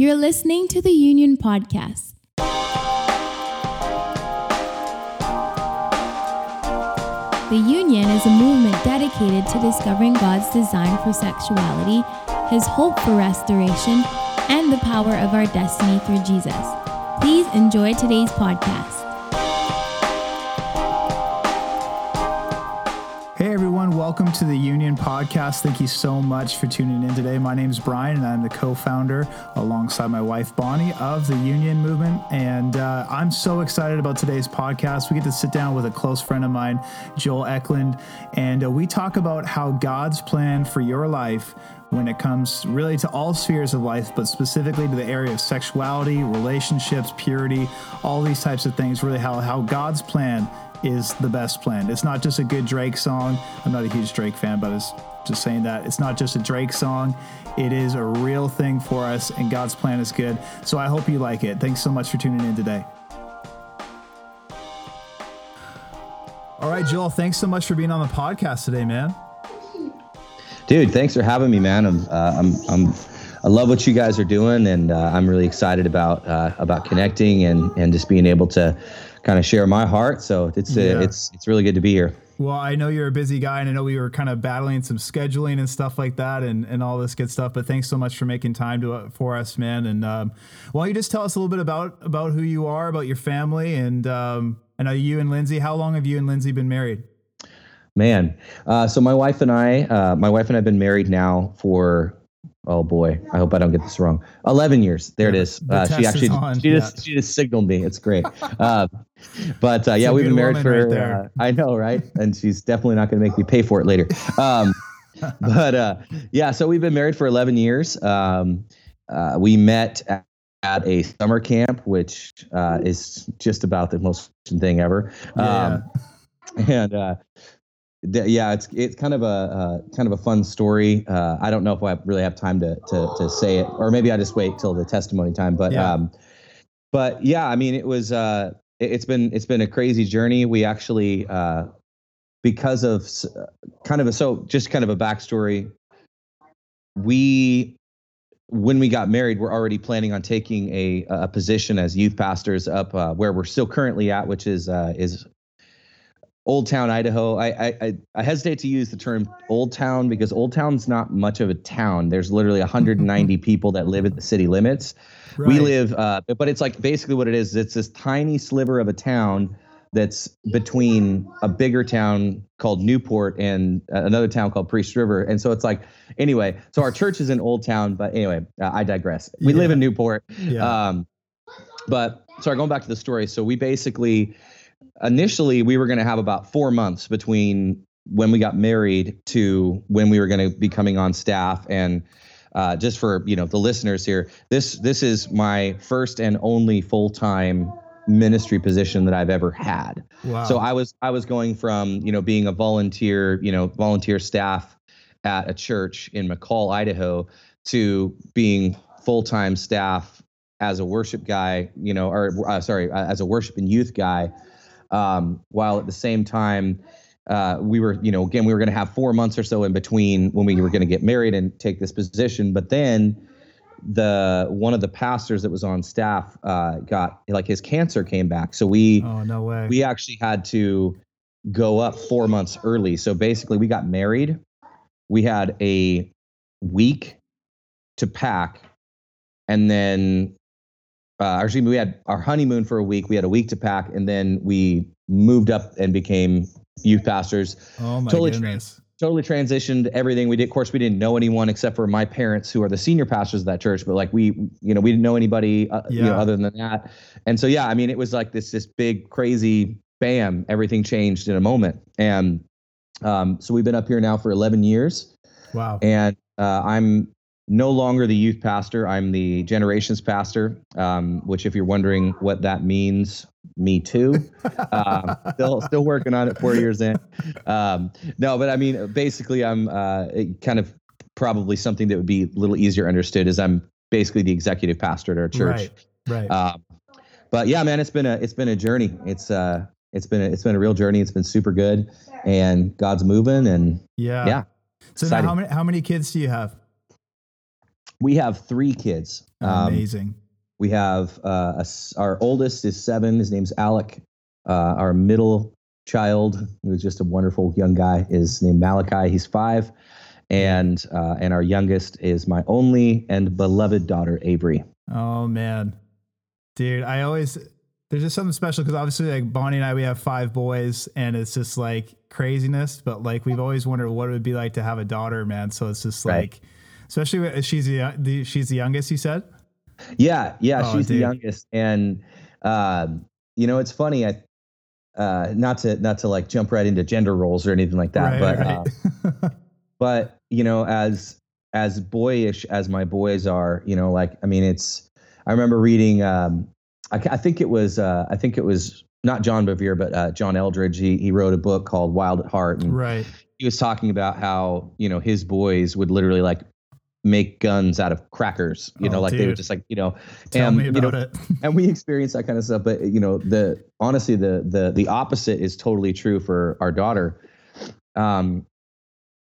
You're listening to the Union Podcast. The Union is a movement dedicated to discovering God's design for sexuality, His hope for restoration, and the power of our destiny through Jesus. Please enjoy today's podcast. Welcome to the Union Podcast. Thank you so much for tuning in today. My name is Bryan, and I'm the co founder alongside my wife Bonnie of the Union Movement. And uh, I'm so excited about today's podcast. We get to sit down with a close friend of mine, Joel Ecklund, and uh, we talk about how God's plan for your life when it comes really to all spheres of life, but specifically to the area of sexuality, relationships, purity, all these types of things, really how, how God's plan is the best plan. It's not just a good Drake song. I'm not a huge Drake fan, but it's just saying that it's not just a Drake song. It is a real thing for us, and God's plan is good. So I hope you like it. Thanks so much for tuning in today. All right, Joel, thanks so much for being on the podcast today, man. Dude, thanks for having me, man. I'm, uh, I'm, I'm, I love what you guys are doing, and uh, I'm really excited about uh, about connecting and and just being able to kind of share my heart. So it's uh, Yeah. it's it's really good to be here. Well, I know you're a busy guy, and I know we were kind of battling some scheduling and stuff like that, and, and all this good stuff. But thanks so much for making time to uh, for us, man. And um, why don't you just tell us a little bit about about who you are, about your family, and um, I know you and Lindsay. How long have you and Lindsay been married? Man, uh, so my wife and I, uh, my wife and I have been married now for, oh boy, I hope I don't get this wrong. Eleven years. There it is. Uh, she is actually, on, she just, she just signaled me. It's great. Uh, but uh, yeah, we've been married for. right uh, I know, right? And she's definitely not going to make me pay for it later. Um, but uh, yeah, so we've been married for eleven years. Um, uh, we met at, at a summer camp, which uh, is just about the most thing ever. Yeah. Um, and uh, yeah, it's it's kind of a uh, kind of a fun story. Uh, I don't know if I really have time to, to to say it, or maybe I just wait till the testimony time. But Yeah. um, but yeah, I mean, it was uh, it, it's been it's been a crazy journey. We actually uh, because of kind of a so just kind of a backstory. We when we got married, we're already planning on taking a a position as youth pastors up uh, where we're still currently at, which is uh, is Old Town, Idaho. I, I I I hesitate to use the term Old Town because Old Town's not much of a town. There's literally 190 people that live at the city limits. We live, uh, but it's like basically what it is. It's this tiny sliver of a town that's between a bigger town called Newport and another town called Priest River. And so it's like, anyway, so our church is in Old Town, but anyway, uh, I digress. We live in Newport. Yeah. Um, but sorry, going back to the story. So we basically, initially, we were going to have about four months between when we got married to when we were going to be coming on staff. And uh, just for you know the listeners here, this this is my first and only full time ministry position that I've ever had. wow. So I was I was going from you know being a volunteer you know volunteer staff at a church in McCall, Idaho, to being full time staff as a worship guy, you know, or uh, sorry, uh, as a worship and youth guy, um, while at the same time. Uh, we were, you know, again, we were going to have four months or so in between when we were going to get married and take this position. But then the one of the pastors that was on staff uh, got like his cancer came back. So we oh no way. we actually had to go up four months early. So basically, we got married. We had a week to pack, and then uh, actually we had our honeymoon for a week. We had a week to pack, and then we moved up and became youth pastors. oh my totally goodness. Totally transitioned everything we did. Of course, we didn't know anyone except for my parents, who are the senior pastors of that church. But like we, you know, we didn't know anybody, uh, you know, other than that. And so, yeah, I mean, it was like this, this big, crazy, bam, everything changed in a moment. And um, so we've been up here now for 11 years, Wow. and uh, I'm no longer the youth pastor. I'm the generations pastor, um, which, if you're wondering what that means, me too. um, still, still working on it. Four years in. Um, no, but I mean, basically, I'm uh, kind of probably something that would be a little easier understood is I'm basically the executive pastor at our church. Right. Right. Um, but yeah, man, it's been a it's been a journey. It's uh it's been a, it's been a real journey. It's been super good, and God's moving. And yeah. yeah, So now how many how many kids do you have? We have three kids. Um, Amazing. we have uh, a our oldest is seven. His name's Alec. Uh, our middle child, who's just a wonderful young guy, is named Malachi. He's five, and uh, and our youngest is my only and beloved daughter, Avery. Oh man, dude, I always there's just something special because obviously like Bonnie and I we have five boys and it's just like craziness, but like we've always wondered what it would be like to have a daughter, man. So it's just Right. like, especially when she's the, the she's the youngest. You said, Yeah, yeah, Oh, she's the youngest, and um, you know it's funny. I uh, not to not to like jump right into gender roles or anything like that, but uh, but you know as as boyish as my boys are you know like i mean it's i remember reading um i, I think it was uh i think it was not john bevere but uh, john eldredge he, he wrote a book called wild at heart and right. he was talking about how you know his boys would literally like make guns out of crackers you know Oh, like they were just like you know Tell and, me you know, about it. and we experience that kind of stuff but you know the honestly the the the opposite is totally true for our daughter. Um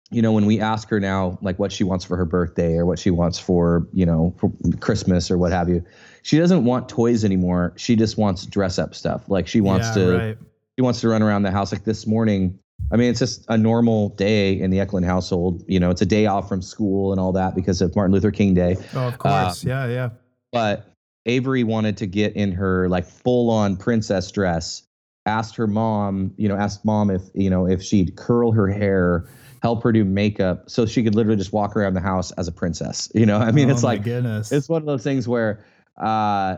you know when we ask her now like what she wants for her birthday or what she wants for you know for christmas or what have you she doesn't want toys anymore. She just wants dress up stuff. Like she wants yeah, to right. she wants to run around the house. Like this morning i mean it's just a normal day in the ecklund household you know it's a day off from school and all that because of martin luther king day Oh, of course. yeah, yeah. but Avery wanted to get in her like full on princess dress. Asked her mom, you know, asked mom if you know if she'd curl her hair, help her do makeup, so she could literally just walk around the house as a princess. You know, I mean, oh, it's like goodness. it's one of those things where uh,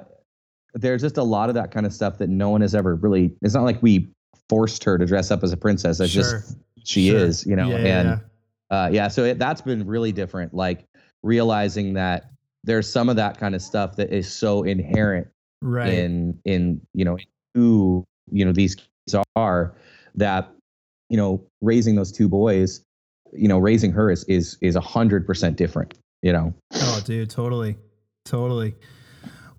there's just a lot of that kind of stuff that no one has ever really. It's not like we forced her to dress up as a princess. That's Sure, just she sure. is, you know, Yeah, yeah, and uh, yeah, so it, that's been really different. Like realizing that there's some of that kind of stuff that is so inherent right. in in you know who you know these kids are that you know raising those two boys, you know raising her is is is a hundred percent different. You know. Oh, dude, totally. Totally.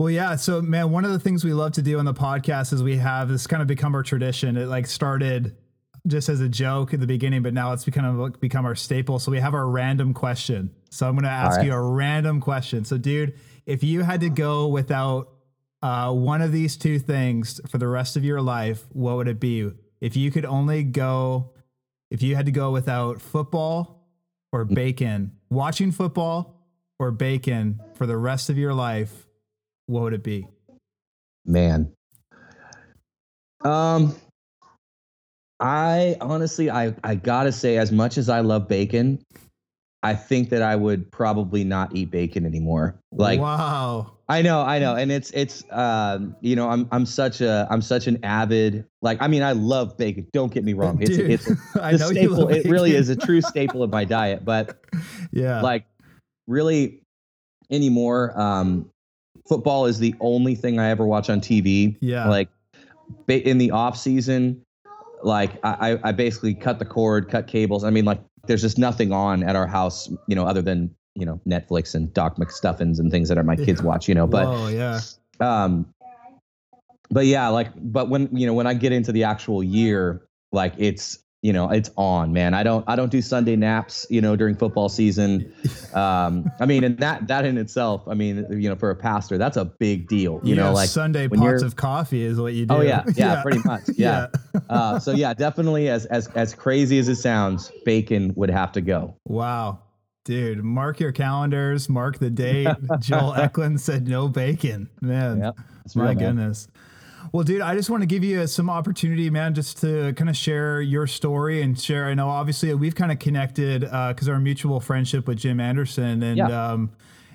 Well, yeah. So, man, one of the things we love to do on the podcast is we have this kind of become our tradition. It like started just as a joke at the beginning, but now it's become like become our staple. So we have our random question. So I'm going to ask right. you a random question. So, dude, if you had to go without uh, one of these two things for the rest of your life, what would it be? If you could only go, if you had to go without football or bacon, watching football or bacon for the rest of your life, what would it be? Man. Um I honestly I I got to say as much as I love bacon, I think that I would probably not eat bacon anymore. Like wow. I know, I know, and it's it's um you know I'm I'm such a I'm such an avid like I mean I love bacon. Don't get me wrong. It's Dude, it's I a know staple. It really is a true staple of my diet. But Yeah. like really anymore, um football is the only thing I ever watch on TV. Yeah. Like in the off season, like I, I basically cut the cord, cut cables. I mean, like there's just nothing on at our house, you know, other than you know Netflix and Doc McStuffins and things that are my kids Yeah. watch, you know. But Whoa, yeah. um, but yeah, like but when you know when I get into the actual year, like it's you know it's on, man. I don't I don't do Sunday naps, you know, during football season. Um, I mean, and that that in itself, I mean, you know, for a pastor, that's a big deal. You know, like Sunday pots of coffee is what you do. Oh yeah, yeah, pretty much. Yeah. uh, so yeah, definitely as as as crazy as it sounds, bacon would have to go. Wow. Dude, mark your calendars, mark the date. Joel Ecklund said no bacon. Man, Yep, my real, man. Well, dude, I just want to give you some opportunity, man, just to kind of share your story and share. I know obviously we've kind of connected because our mutual friendship with Jim Anderson, and Yeah. um,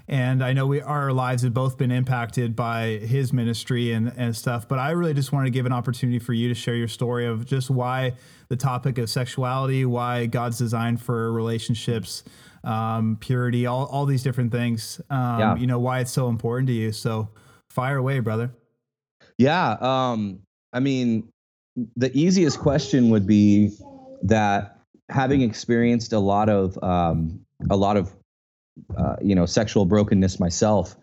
and I know we our lives have both been impacted by his ministry and and stuff. But I really just wanted to give an opportunity for you to share your story of just why the topic of sexuality, why God's design for relationships, um, purity, all all these different things. Um, Yeah. You know why it's so important to you. So fire away, brother. Yeah. Um, I mean, the easiest question would be that having experienced a lot of um, a lot of uh, you know sexual brokenness myself,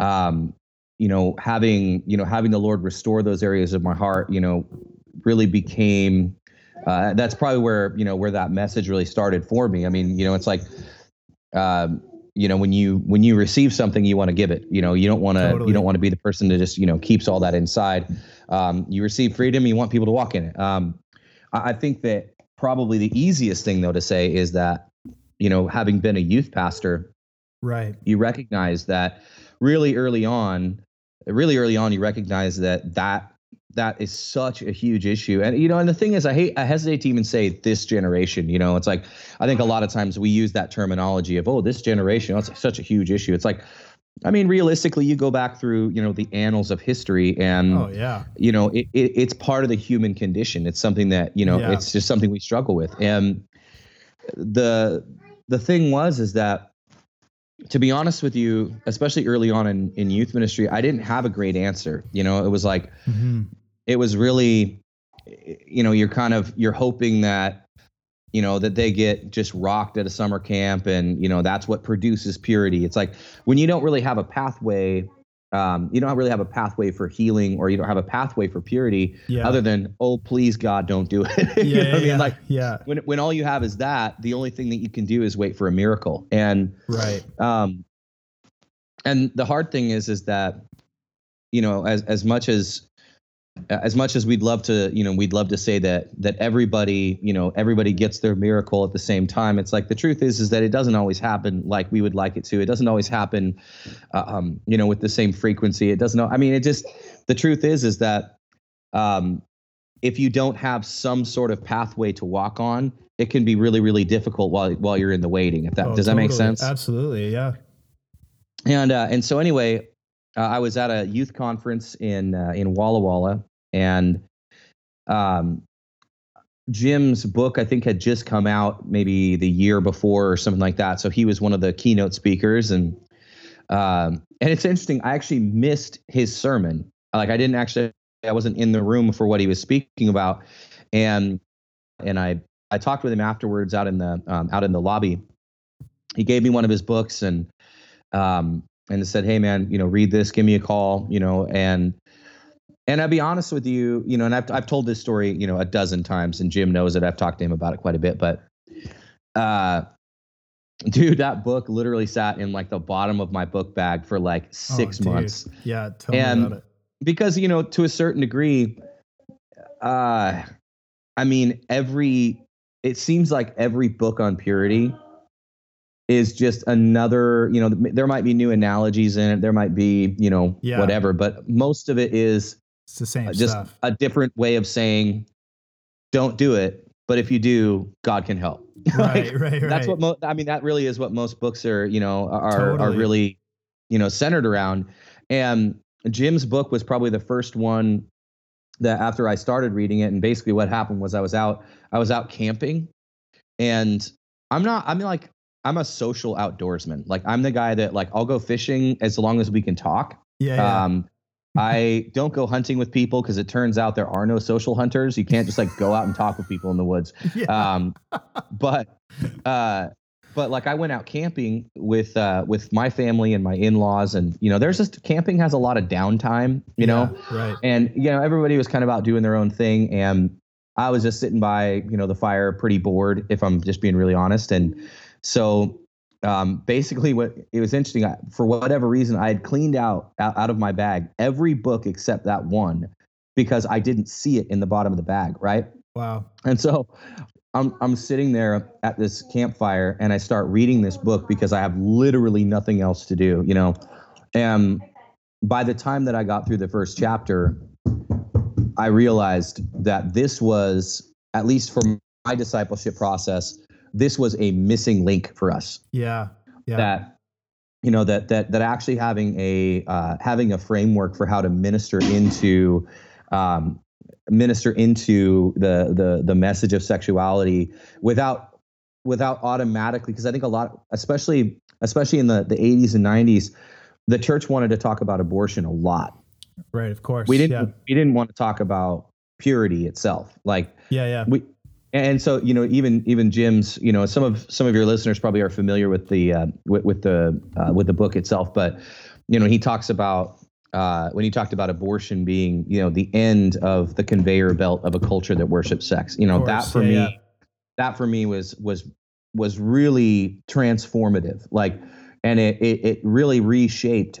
um, you know having you know having the Lord restore those areas of my heart, you know, really became. Uh, that's probably where you know where that message really started for me. I mean, you know, it's like um, you know when you when you receive something you want to give it you know you don't want to Totally. you don't want to be the person that just you know keeps all that inside um, you receive freedom you want people to walk in it um, I, I think that probably the easiest thing though to say is that you know having been a youth pastor Right. you recognize that really early on really early on you recognize that that that is such a huge issue. And you know and the thing is i hate i hesitate to even say this generation you know it's like i think a lot of times we use that terminology of oh this generation oh, it's such a huge issue. It's like i mean realistically you go back through you know the annals of history and Oh yeah. you know it, it, it's part of the human condition. It's something that you know Yeah. it's just something we struggle with. And the the thing was is that to be honest with you especially early on in, in youth ministry i didn't have a great answer. You know it was like hmm it was really you know you're kind of you're hoping that you know that they get just rocked at a summer camp and you know that's what produces purity it's like when you don't really have a pathway um, you don't really have a pathway for healing or you don't have a pathway for purity Yeah. other than oh please god don't do it yeah. what i mean yeah, like yeah. when, when all you have is that the only thing that you can do is wait for a miracle and Right. um and the hard thing is is that you know as as much as as much as we'd love to you know we'd love to say that that everybody you know everybody gets their miracle at the same time it's like the truth is is that it doesn't always happen like we would like it to it doesn't always happen uh, um you know with the same frequency it doesn't i mean it just the truth is is that um if you don't have some sort of pathway to walk on it can be really really difficult while while you're in the waiting if that Oh, does that make sense Absolutely. Yeah. and uh, and so anyway, uh, I was at a youth conference in uh, in Walla Walla, and um, Jim's book I think had just come out maybe the year before or something like that. So he was one of the keynote speakers, and um, and it's interesting. I actually missed his sermon. Like I didn't actually, I wasn't in the room for what he was speaking about, and and I I talked with him afterwards out in the um, out in the lobby. He gave me one of his books and um, and said, "Hey, man, you know, read this. Give me a call. You know." And and I'll be honest with you, you know, and I've I've told this story, you know, a dozen times, and Jim knows it. I've talked to him about it quite a bit, but uh, dude, that book literally sat in like the bottom of my book bag for like six Oh, months Yeah. Tell And- me about it. because you know to a certain degree uh i mean every it seems like every book on purity is just another you know there might be new analogies in it there might be you know Yeah. whatever but most of it is It's the same just stuff. a different way of saying don't do it but if you do god can help Like, Right. Right. Right. that's what mo- i mean that really is what most books are you know are are really you know centered around and jim's book was probably the first one that after i started reading it and basically what happened was i was out i was out camping and i'm not i'm like i'm a social outdoorsman like i'm the guy that like i'll go fishing as long as we can talk Yeah. yeah. um, I don't go hunting with people because it turns out there are no social hunters. You can't just like go out and talk with people in the woods. yeah. Um, but uh, but like I went out camping with uh, with my family and my in laws, and you know, there's just camping has a lot of downtime, you know, Right. and you know everybody was kind of out doing their own thing, and I was just sitting by you know the fire, pretty bored, if I'm just being really honest, and so um, basically what it was interesting I, for whatever reason i had cleaned out, out out of my bag every book except that one because i didn't see it in the bottom of the bag right Wow. and so i'm i'm sitting there at this campfire and i start reading this book because i have literally nothing else to do you know and by the time that i got through the first chapter i realized that this was at least for my discipleship process this was a missing link for us Yeah. Yeah. that you know that that that actually having a uh, having a framework for how to minister into um, minister into the the the message of sexuality without without automatically because I think a lot especially especially in the the 80s and 90s the church wanted to talk about abortion a lot right. Of course. we didn't Yeah. we didn't want to talk about purity itself like Yeah. Yeah. we and so you know even even jim's you know some of some of your listeners probably are familiar with the uh, with, with the uh, with the book itself but you know he talks about uh, when he talked about abortion being you know the end of the conveyor belt of a culture that worships sex you know that for yeah, me yeah. that for me was was was really transformative like and it it, it really reshaped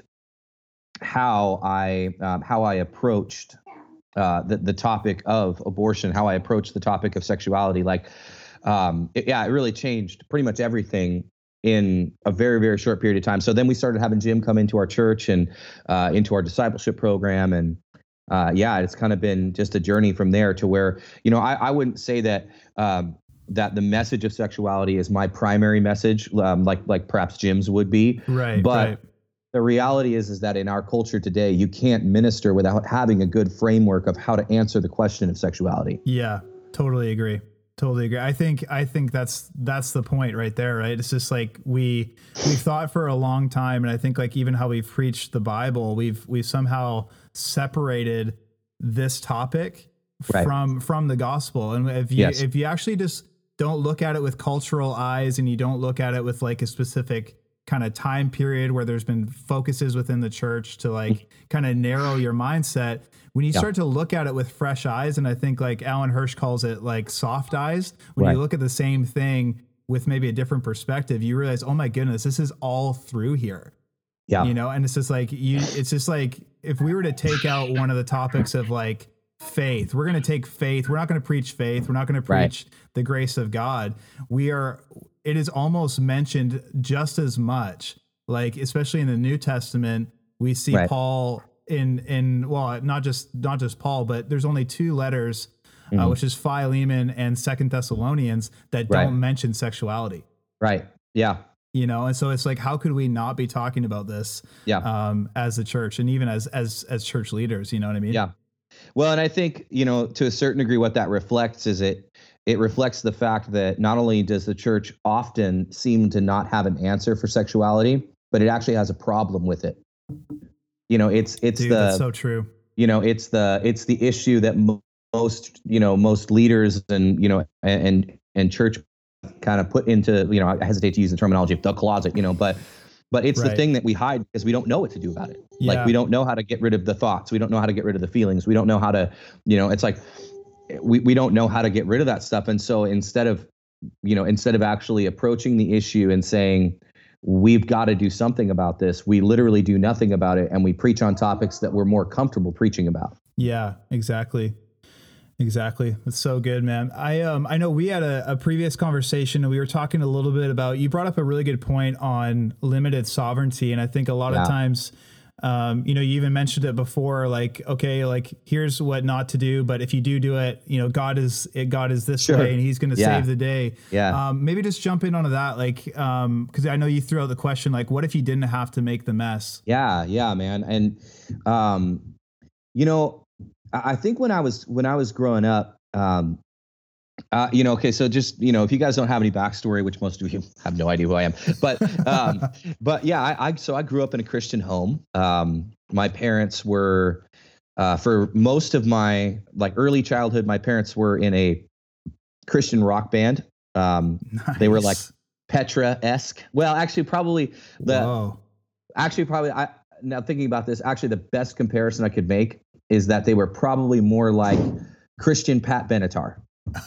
how I um, how I approached uh, the the topic of abortion, how I approached the topic of sexuality. Like, um, it, yeah, it really changed pretty much everything in a very very short period of time. So then we started having Jim come into our church and uh, into our discipleship program, and uh, yeah, it's kind of been just a journey from there to where you know I, I wouldn't say that. Um, that the message of sexuality is my primary message, um, like like perhaps Jim's would be. Right. But right the reality is is that in our culture today you can't minister without having a good framework of how to answer the question of sexuality. Yeah totally agree. Totally agree. I think i think that's that's the point right there right? It's just like we we've thought for a long time and i think like even how we've preached the bible we've we've somehow separated this topic Right. from from the gospel. And if you Yes. if you actually just don't look at it with cultural eyes and you don't look at it with like a specific kind of time period where there's been focuses within the church to like mm-hmm. kind of narrow your mindset when you Yeah. start to look at it with fresh eyes and i think like alan hirsch calls it like soft eyes when Right. you look at the same thing with maybe a different perspective you realize oh my goodness this is all through here yeah you know and it's just like you it's just like if we were to take out one of the topics of like faith we're going to take faith we're not going to preach faith we're not going to Right. preach the grace of god we are it is almost mentioned just as much like especially in the new testament we see Right. paul in in well not just not just paul but there's only two letters uh, which is philemon and second thessalonians that Mm-hmm. Right. don't mention sexuality right yeah you know and so it's like how could we not be talking about this yeah um, as the church and even as as as church leaders. You know what I mean? Yeah. Well, and I think, you know, to a certain degree, what that reflects is it it reflects the fact that not only does the church often seem to not have an answer for sexuality, but it actually has a problem with it. You know, it's it's Dude, the so true. you know it's the it's the issue that mo- most you know most leaders and you know and and, church kind of put into you know I hesitate to use the terminology of the closet you know but but it's the thing that we hide because we don't know what to do about it Yeah. like we don't know how to get rid of the thoughts we don't know how to get rid of the feelings we don't know how to you know it's like we, we don't know how to get rid of that stuff and so instead of you know instead of actually approaching the issue and saying we've got to do something about this we literally do nothing about it and we preach on topics that we're more comfortable preaching about Yeah, exactly. Exactly. That's so good, man. I um I know we had a, a previous conversation and we were talking a little bit about you brought up a really good point on limited sovereignty. And I think a lot Yeah. of times um, you know, you even mentioned it before, like, okay, like here's what not to do, but if you do do it, you know, God is it, God is this Sure. way, and He's going to Yeah. save the day. Yeah. Um, maybe just jump in onto that, like, um, because I know you threw out the question, like, what if you didn't have to make the mess? Yeah, yeah, man. And um, you know, I I think when I was when I was growing up, um, uh, you know, okay, so just you know, if you guys don't have any backstory, which most of you have no idea who I am, but um, but yeah, I, I so I grew up in a Christian home. Um, my parents were uh, for most of my like early childhood, my parents were in a Christian rock band. Um, They were like Petra esque. Well, actually, probably the Whoa. actually probably I now thinking about this, actually the best comparison I could make is that they were probably more like Christian Pat Benatar.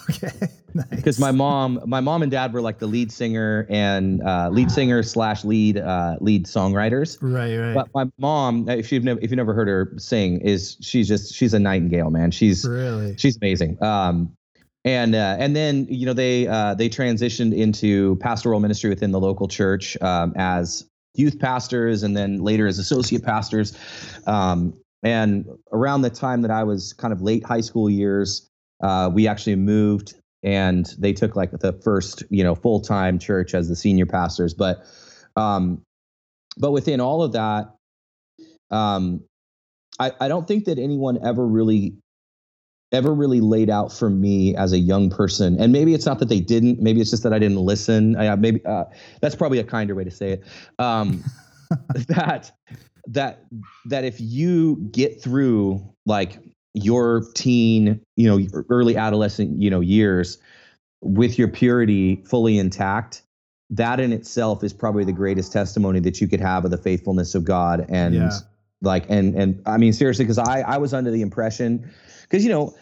Okay. nice. Because my mom, my mom and dad were like the lead singer and uh, lead singer slash lead uh, lead songwriters. Right, right. But my mom, if you've never if you've never heard her sing, is she's just she's a nightingale, man. She's really? she's amazing. Um, and uh, and then you know they uh, they transitioned into pastoral ministry within the local church um, as youth pastors, and then later as associate pastors. Um, and around the time that I was kind of late high school years, uh, we actually moved, and they took like the first you know full time church as the senior pastors. But um, but within all of that, um, I, I don't think that anyone ever really ever really laid out for me as a young person and maybe it's not that they didn't maybe it's just that i didn't listen I, maybe uh, that's probably a kinder way to say it um, that that that if you get through like your teen you know early adolescent you know years with your purity fully intact that in itself is probably the greatest testimony that you could have of the faithfulness of god and Yeah. like and and i mean seriously because i i was under the impression because you know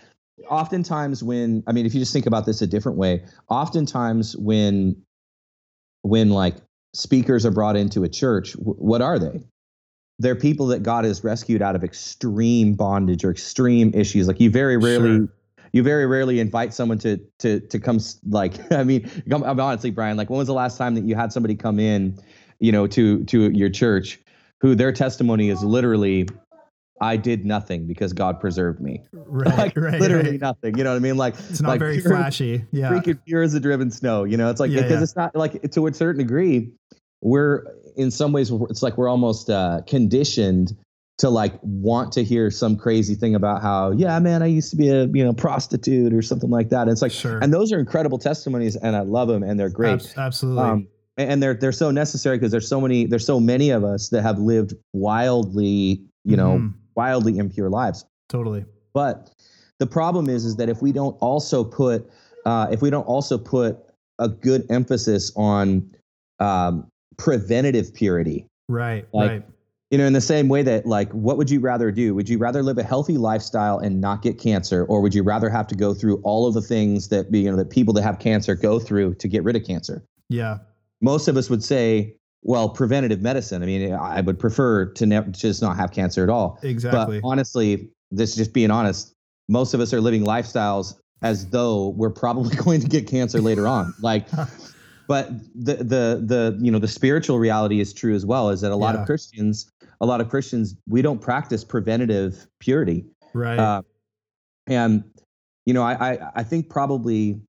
oftentimes when i mean if you just think about this a different way oftentimes when when like speakers are brought into a church, w- what are they? They're people that God has rescued out of extreme bondage or extreme issues. Like you very rarely, Sure. you very rarely invite someone to to to come. Like I mean, come, I'm honestly, Bryan. Like when was the last time that you had somebody come in, you know, to to your church, who their testimony is literally, I did nothing because God preserved me. Right, Like right, literally right. nothing. You know what I mean? Like It's not like very pure- flashy. Yeah. freaking pure as the driven snow. You know, it's like Yeah, because yeah. it's not like to a certain degree, we're in some ways it's like we're almost uh, conditioned to like want to hear some crazy thing about how yeah man I used to be a you know prostitute or something like that. and it's like Sure. and those are incredible testimonies and I love them and they're great. Abs- absolutely. Um, and they're they're so necessary because there's so many there's so many of us that have lived wildly you know Mhm. wildly impure lives. totally. But the problem is, is that if we don't also put, uh, if we don't also put a good emphasis on um, preventative purity, Right. like- right. you know, in the same way that, like, what would you rather do? Would you rather live a healthy lifestyle and not get cancer, or would you rather have to go through all of the things that you know that people that have cancer go through to get rid of cancer? Yeah. Most of us would say, well, preventative medicine. I mean, I would prefer to never just not have cancer at all. Exactly. But honestly, this is just being honest. Most of us are living lifestyles as though we're probably going to get cancer later on. Like, but the the the you know the spiritual reality is true as well. Is that a lot Yeah. of Christians, a lot of Christians, we don't practice preventative purity. right. Uh, and you know, I, I I think probably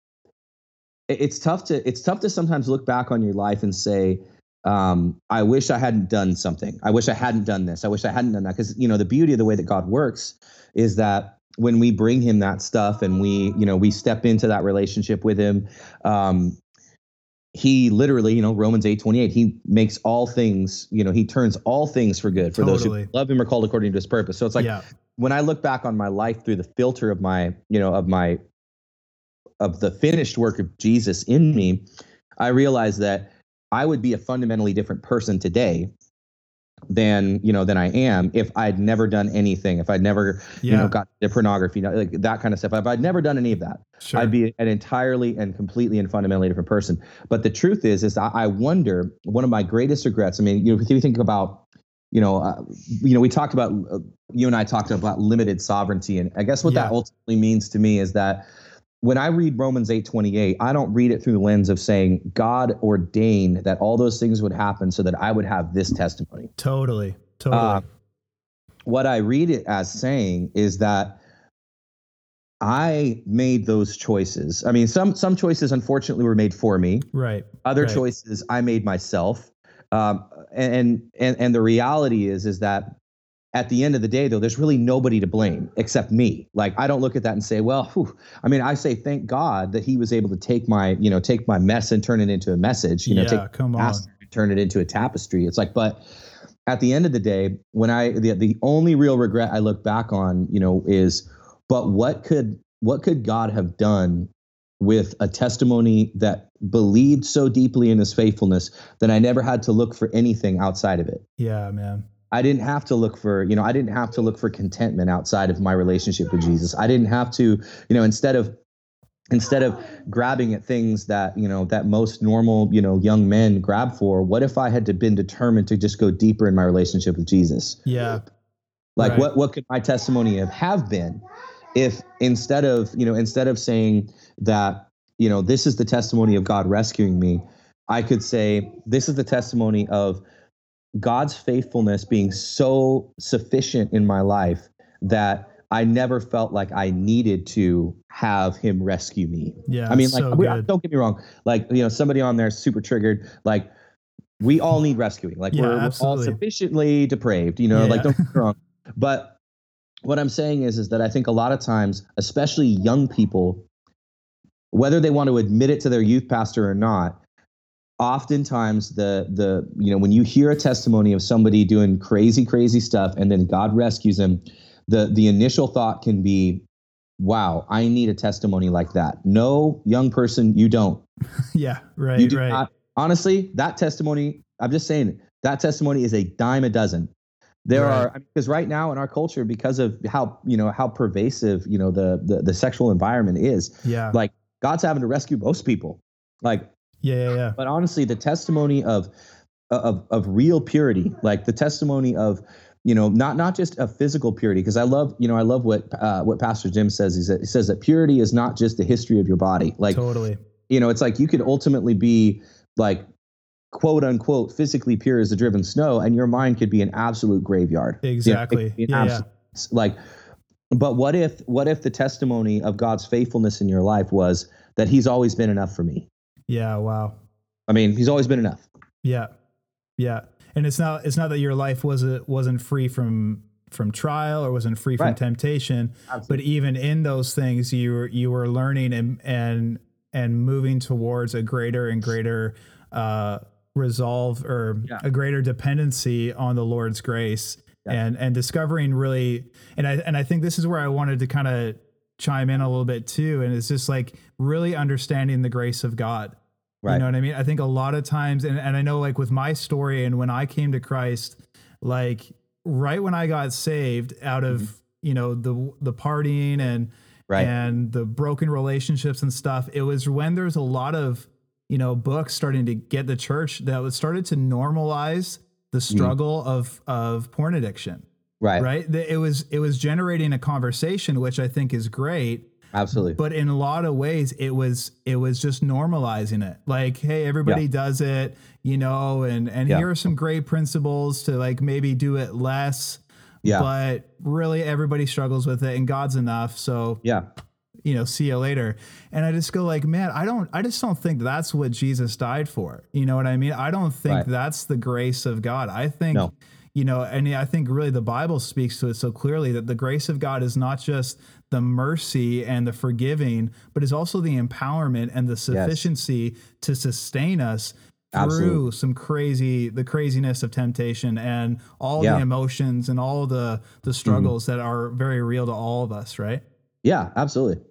it's tough to it's tough to sometimes look back on your life and say, um, I wish I hadn't done something. I wish I hadn't done this. I wish I hadn't done that. Because you know, the beauty of the way that God works is that when we bring Him that stuff and we you know we step into that relationship with Him. Um, he literally, you know, Romans 8 28, he makes all things, you know, he turns all things for good for those who love him or called according to his purpose. So it's like yeah. when I look back on my life through the filter of my, you know, of my, of the finished work of Jesus in me, I realize that I would be a fundamentally different person today than, you know, than I am if I'd never done anything, if I'd never, Yeah. you know, got into pornography, like that kind of stuff. If I'd never done any of that, sure. I'd be an entirely and completely and fundamentally different person. But the truth is, is I, I wonder one of my greatest regrets. I mean, you know, if you think about, you know, uh, you know, we talked about uh, you and I talked about limited sovereignty, and I guess what that ultimately means to me is that when I read Romans eight twenty eight, I don't read it through the lens of saying God ordained that all those things would happen so that I would have this testimony totally. Totally. Uh, what I read it as saying is that I made those choices. I mean, some some choices unfortunately were made for me. right. Other Right. choices I made myself. Um, and and and the reality is is that at the end of the day, though, there's really nobody to blame except me. Like I don't look at that and say, well, whew. I mean, I say thank God that He was able to take my you know take my mess and turn it into a message. You know, yeah. take come on. turn it into a tapestry. It's like, but at the end of the day, when I the the only real regret I look back on, you know, is but what could what could God have done with a testimony that believed so deeply in his faithfulness that I never had to look for anything outside of it. Yeah, man. I didn't have to look for, you know, I didn't have to look for contentment outside of my relationship with Jesus. I didn't have to, you know, instead of instead of grabbing at things that, you know, that most normal, you know, young men grab for, what if I had to been determined to just go deeper in my relationship with Jesus? Yeah. Like Right. what what could my testimony have, have been if instead of, you know, instead of saying that, you know, this is the testimony of God rescuing me, I could say this is the testimony of God's faithfulness being so sufficient in my life that I never felt like I needed to have him rescue me. Yeah. I mean, like, so don't get me wrong. Like, you know, somebody on there is super triggered. Like, we all need rescuing. Like, Yeah, we're, we're all sufficiently depraved. You know, Yeah. like, don't get me wrong. But what I'm saying is, is that I think a lot of times, especially young people, whether they want to admit it to their youth pastor or not, oftentimes the the you know when you hear a testimony of somebody doing crazy crazy stuff and then God rescues them, the the initial thought can be, "Wow, I need a testimony like that." No, young person, you don't. yeah. Right. You do right. not. Honestly, that testimony, I'm just saying, that testimony is a dime a dozen. There Right. are because right now in our culture, because of how you know how pervasive you know the the, the sexual environment is, yeah. like God's having to rescue most people. Like yeah. Yeah. Yeah. but honestly, the testimony of of of real purity, like the testimony of you know not not just a physical purity because i love you know i love what uh, what pastor jim says he says, he says that purity is not just the history of your body like totally you know it's like you could ultimately be like quote unquote physically pure as the driven snow and your mind could be an absolute graveyard exactly you know, yeah, absolute, yeah. like but what if what if the testimony of god's faithfulness in your life was that he's always been enough for me yeah wow i mean he's always been enough yeah yeah and it's not it's not that your life wasn't wasn't free from from trial or wasn't free from right. temptation Absolutely. but even in those things you were you were learning and and and moving towards a greater and greater uh, resolve or yeah. a greater dependency on the Lord's grace yeah. and and discovering really and I and I think this is where I wanted to kind of chime in a little bit too and it's just like really understanding the grace of God Right. You know what I mean? I think a lot of times, and, and I know like with my story and when I came to Christ, like right when I got saved out of, mm-hmm. you know, the, the partying and, right. and the broken relationships and stuff, it was when there's a lot of, you know, books starting to get the church that was started to normalize the mm-hmm. struggle mm. of, of porn addiction. Right. Right. It was, it was generating a conversation, which I think is great Absolutely. But in a lot of ways it was it was just normalizing it. Like, hey, everybody yeah. does it, you know, and and yeah. here are some great principles to like maybe do it less. Yeah. But really everybody struggles with it and God's enough. So Yeah. You know, see you later. And I just go like, man, I don't I just don't think that's what Jesus died for. You know what I mean? I don't think right. that's the grace of God. I think no you know, and I think really the Bible speaks to it so clearly that the grace of God is not just the mercy and the forgiving, but is also the empowerment and the sufficiency yes. to sustain us through Absolutely. some crazy the craziness of temptation and all yeah. the emotions and all the the struggles mm-hmm. that are very real to all of us, right? Yeah, absolutely.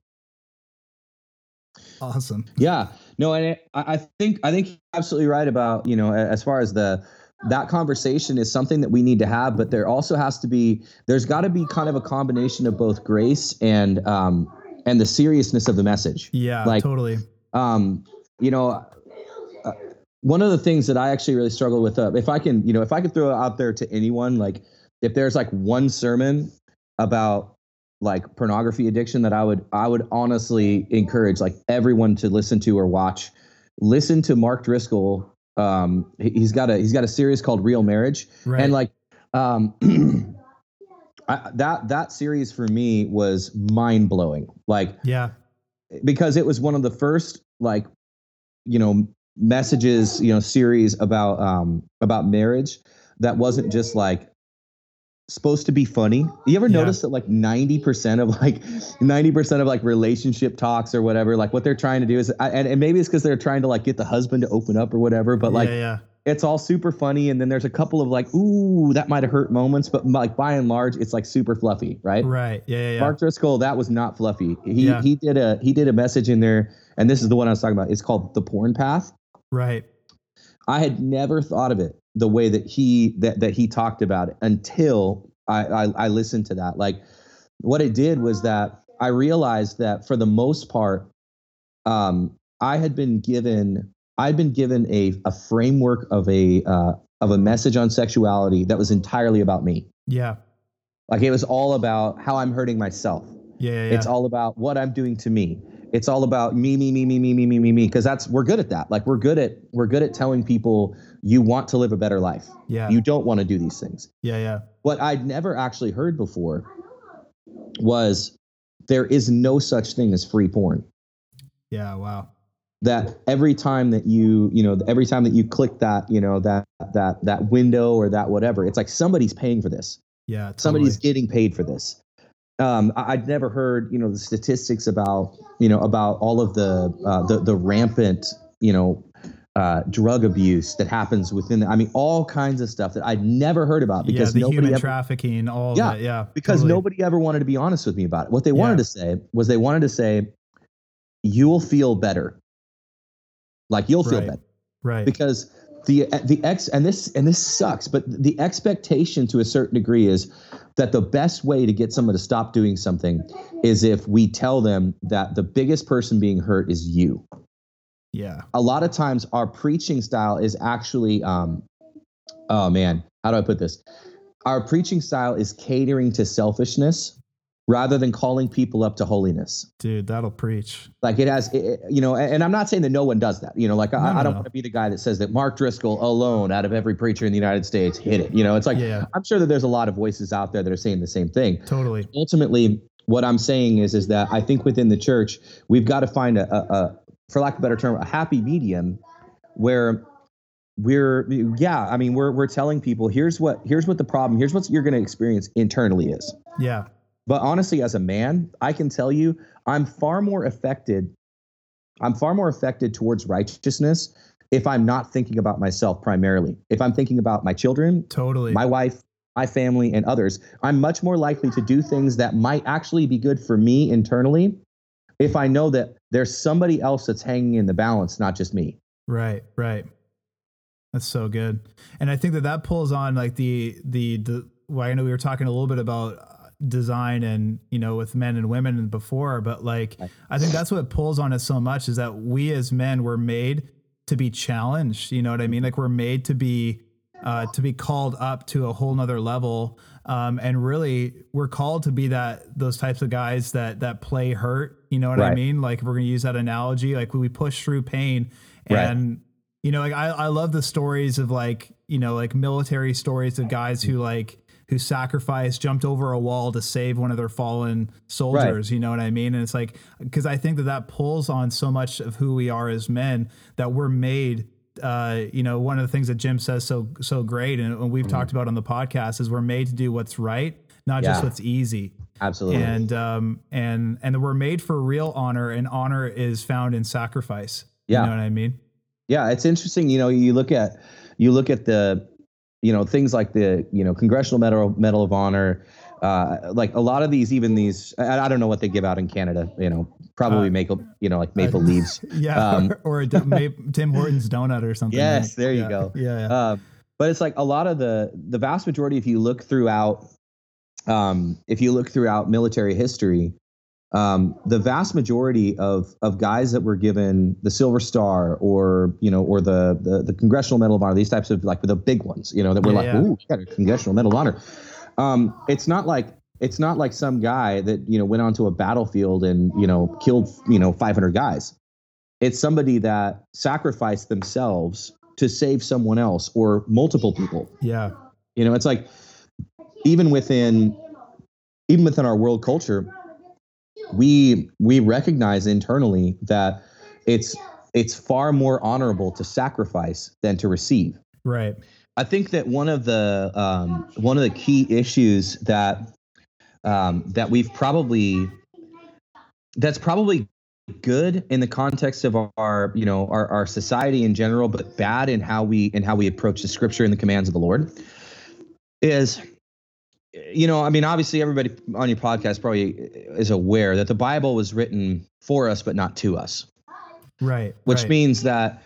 Awesome. Yeah. No, and I think I think you're absolutely right about, you know, as far as the that conversation is something that we need to have but there also has to be there's got to be kind of a combination of both grace and um and the seriousness of the message. Yeah like totally. um you know uh, one of the things that i actually really struggle with uh, if i can you know if i could throw it out there to anyone like if there's like one sermon about like pornography addiction that i would i would honestly encourage like everyone to listen to or watch listen to mark driscoll um, he's got a he's got a series called Real Marriage, right. and like um, I, that that series for me was mind blowing. Like yeah, because it was one of the first like you know messages you know series about um about marriage that wasn't just like supposed to be funny. You ever yeah. notice that like 90% of like 90% of like relationship talks or whatever, like what they're trying to do is, and, and maybe it's because they're trying to like get the husband to open up or whatever, but like, yeah, yeah. it's all super funny. And then there's a couple of like, ooh, that might have hurt moments, but like by and large, it's like super fluffy, right? Right. Yeah. yeah, yeah. Mark Driscoll, that was not fluffy. He, he did a, he did a message in there and this is the one I was talking about. It's called the porn path. Right. I had never thought of it the way that he that that he talked about it until I, I, I listened to that. Like what it did was that I realized that for the most part, um, I had been given I'd been given a a framework of a uh, of a message on sexuality that was entirely about me. Yeah. Like it was all about how I'm hurting myself. Yeah, yeah, yeah. It's all about what I'm doing to me. It's all about me, me, me, me, me, me, me, me, me. Because that's we're good at that. Like we're good at we're good at telling people you want to live a better life. Yeah. You don't want to do these things. Yeah, yeah. What I'd never actually heard before was there is no such thing as free porn. Yeah, wow. That every time that you, you know, every time that you click that, you know, that that that window or that whatever, it's like somebody's paying for this. Yeah, totally. somebody's getting paid for this um, I, would never heard, you know, the statistics about, you know, about all of the uh, the, the rampant, you know, uh, drug abuse that happens within. The, I mean, all kinds of stuff that I'd never heard about because yeah, the nobody human ever, trafficking, all yeah, that, yeah, because totally. nobody ever wanted to be honest with me about it. What they wanted yeah. to say was they wanted to say, "You'll feel better." Like you'll feel right. better, right? Because the the ex and this and this sucks, but the expectation to a certain degree is that the best way to get someone to stop doing something is if we tell them that the biggest person being hurt is you. Yeah. A lot of times our preaching style is actually um oh man, how do I put this? Our preaching style is catering to selfishness rather than calling people up to holiness. Dude, that'll preach. Like it has, it, you know, and I'm not saying that no one does that. You know, like I, no, I don't no. want to be the guy that says that Mark Driscoll alone, out of every preacher in the United States, hit it. You know, it's like Yeah. I'm sure that there's a lot of voices out there that are saying the same thing. Totally. Ultimately, what I'm saying is, is that I think within the church we've got to find a, a, a for lack of a better term, a happy medium where we're yeah i mean we're we're telling people here's what here's what the problem here's what you're going to experience internally is Yeah. but honestly as a man i can tell you i'm far more affected i'm far more affected towards righteousness if i'm not thinking about myself primarily if i'm thinking about my children Totally. my wife my family and others i'm much more likely to do things that might actually be good for me internally if i know that there's somebody else that's hanging in the balance not just me Right, right. That's so good. And I think that that pulls on like the the the well, I know we were talking a little bit about uh, design and you know with men and women before, but like I think that's what pulls on us so much is that we as men were made to be challenged. You know what I mean? Like we're made to be uh, to be called up to a whole nother level. Um, and really, we're called to be that those types of guys that that play hurt. You know what I mean? Like if we're gonna use that analogy, like we push through pain Right. and you know like I, I love the stories of like you know like military stories of guys who like who sacrificed jumped over a wall to save one of their fallen soldiers you know what i mean? And it's like because i think that that pulls on so much of who we are as men that we're made uh, you know, one of the things that Jim says so so great, and, and we've talked about on the podcast, is we're made to do what's right, not just what's easy absolutely and um and and we're made for real honor and honor is found in sacrifice Yeah. you know what i mean Yeah, it's interesting. You know, you look at you look at the, you know, things like the you know Congressional Medal Medal of Honor, uh, like a lot of these, even these, I, I don't know what they give out in Canada. You know, probably Uh, maple, you know, like maple leaves. yeah Um, or, or a d- ma- tim hortons donut or something Yes, right? there you Yeah, go. yeah, yeah. Uh, but it's like a lot of the the vast majority. If you look throughout, um, if you look throughout military history, um, the vast majority of of guys that were given the Silver Star or you know or the the, the Congressional Medal of Honor, these types of like the big ones, you know, that were Yeah, like, yeah. ooh, got a Congressional Medal of Honor. Um, it's not like it's not like some guy that you know went onto a battlefield and you know killed you know 500 guys. It's somebody that sacrificed themselves to save someone else or multiple people. yeah You know, it's like even within even within our world culture, we we recognize internally that it's it's far more honorable to sacrifice than to receive. right I think that one of the um, one of the key issues that um, that we've probably that's probably good in the context of our you know our, our society in general, but bad in how we in how we approach the scripture and the commands of the Lord is you know I mean obviously everybody on your podcast probably is aware that the Bible was written for us but not to us right which right. means that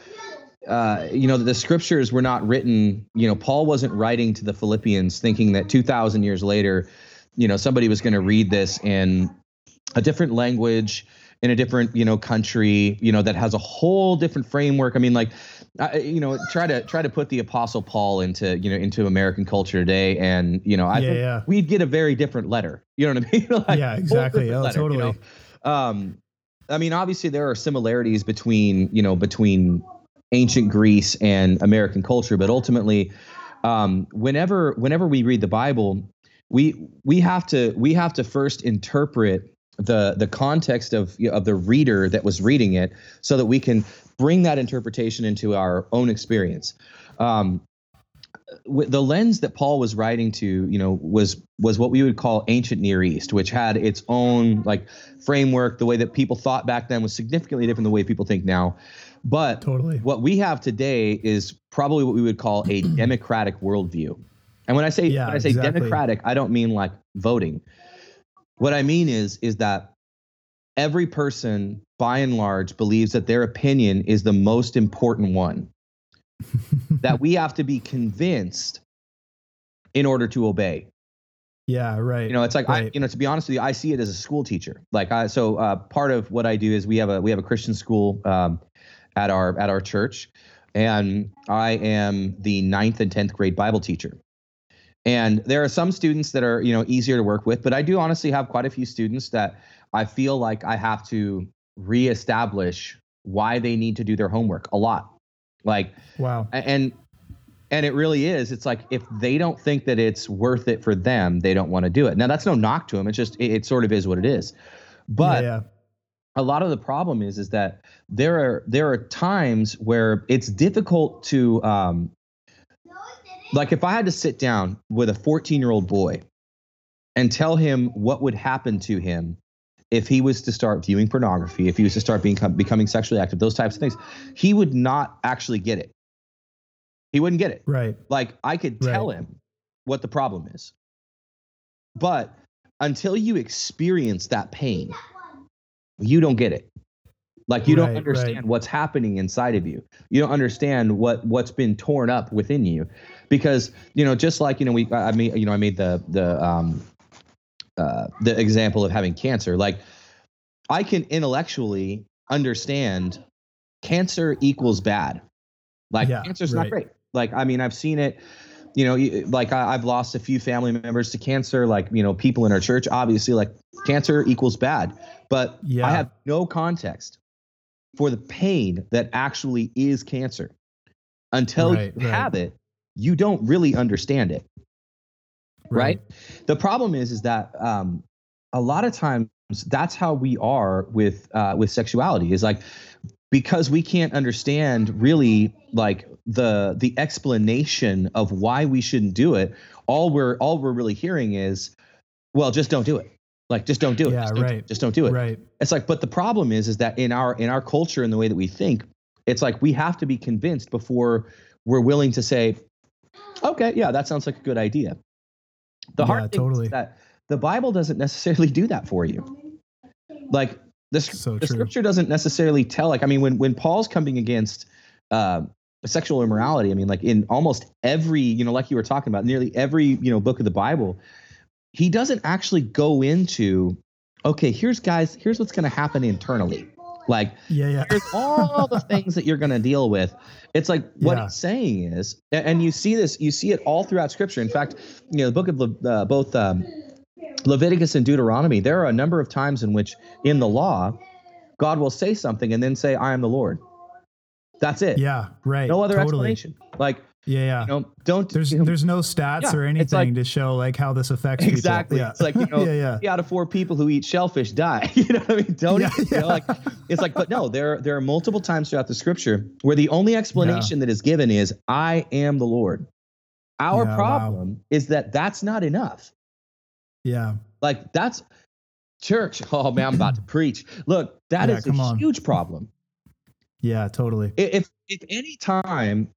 uh, you know the scriptures were not written you know paul wasn't writing to the philippians thinking that 2000 years later you know somebody was going to read this in a different language in a different you know country you know that has a whole different framework i mean like I, you know try to try to put the apostle paul into you know into american culture today and you know i Yeah, yeah. we'd get a very different letter you know what i mean Like, Yeah, exactly. Oh, letter, you totally. know? um I mean, obviously there are similarities between you know between ancient Greece and American culture, but ultimately, um, whenever whenever we read the Bible, we we have to we have to first interpret the the context of of the reader that was reading it, so that we can bring that interpretation into our own experience. Um, the lens that Paul was writing to, you know, was was what we would call ancient Near East, which had its own like framework. The way that people thought back then was significantly different than the way people think now. But totally what we have today is probably what we would call a democratic worldview. And when I say Yeah, when I say exactly. democratic, I don't mean like voting. What I mean is is that every person by and large believes that their opinion is the most important one. that we have to be convinced in order to obey. yeah right You know, it's like I, you know, to be honest with you, I see it as a school teacher. Like I, so uh, part of what I do is we have a we have a Christian school um, at our at our church, and I am the ninth and tenth grade Bible teacher. And there are some students that are, you know, easier to work with, but I do honestly have quite a few students that I feel like I have to reestablish why they need to do their homework a lot. Like, wow. And and it really is. It's like if they don't think that it's worth it for them, they don't want to do it. Now that's no knock to them. It's just it, it sort of is what it is. But yeah, yeah. a lot of the problem is is that there are there are times where it's difficult to um like if I had to sit down with a 14 year old boy and tell him what would happen to him if he was to start viewing pornography, if he was to start being becoming sexually active, those types of things, he would not actually get it. He wouldn't get it. Right. Like I could tell right. him what the problem is. But until you experience that pain, you don't get it. Like you right, don't understand right. what's happening inside of you. You don't understand what what's been torn up within you, because you know just like you know we I mean you know I made the the um uh, the example of having cancer. Like I can intellectually understand cancer equals bad. Like yeah, cancer's right. not great. Like I mean I've seen it you know, like I, have lost a few family members to cancer, like, you know, people in our church, obviously, like cancer equals bad. But yeah. I have no context for the pain that actually is cancer. Until right, you right. have it, you don't really understand it. Right. right? The problem is, is that um, a lot of times that's how we are with uh, with sexuality. Is like because we can't understand really like the the explanation of why we shouldn't do it. All we're all we're really hearing is, well, just don't do it. Like just don't do it. Yeah, just right. Just don't do it. Right. It's like, but the problem is, is that in our in our culture and the way that we think, it's like we have to be convinced before we're willing to say, okay, yeah, that sounds like a good idea. The hard yeah, thing totally. is that the Bible doesn't necessarily do that for you. Like the, so the scripture doesn't necessarily tell. Like I mean, when when Paul's coming against uh, sexual immorality, I mean, like in almost every, you know, like you were talking about, nearly every you know book of the Bible, he doesn't actually go into okay here's guys here's what's going to happen internally like yeah yeah. here's all the things that you're going to deal with. It's like what yeah. he's saying is and you see this you see it all throughout scripture. In fact you know the book of uh, both um, leviticus and deuteronomy there are a number of times in which in the law god will say something and then say i am the lord. That's it. Yeah right. No other totally. explanation. Like yeah, yeah. You know, don't there's you know, there's no stats yeah, or anything like, to show like how this affects exactly. People. Yeah. It's like you know, yeah, yeah. three out of four people who eat shellfish die. you know what I mean? Don't yeah, you know, like it's like, but no, there there are multiple times throughout the scripture where the only explanation that is given is "I am the Lord." Our problem wow. is that that's not enough. Yeah, like that's church. Oh man, I'm about to preach. Look, that is a on. huge problem. Yeah, totally. If if any time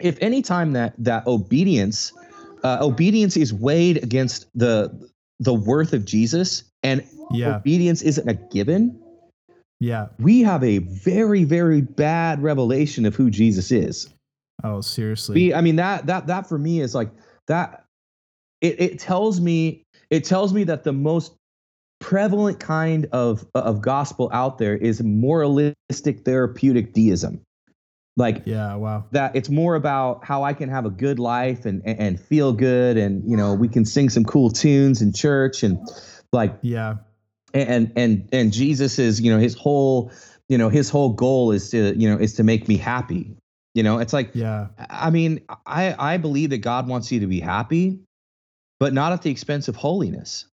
if any time that that obedience uh, obedience is weighed against the the worth of Jesus and yeah. obedience isn't a given, yeah, we have a very very bad revelation of who Jesus is. Oh, seriously. We, I mean that that that for me is like that. It it tells me it tells me that the most prevalent kind of of gospel out there is moralistic therapeutic deism. Like, yeah, wow. That it's more about how I can have a good life and, and, and feel good, and you know we can sing some cool tunes in church, and like, yeah, and and and Jesus is you know his whole you know his whole goal is to you know is to make me happy. You know, it's like, yeah. I mean, I I believe that God wants you to be happy, but not at the expense of holiness.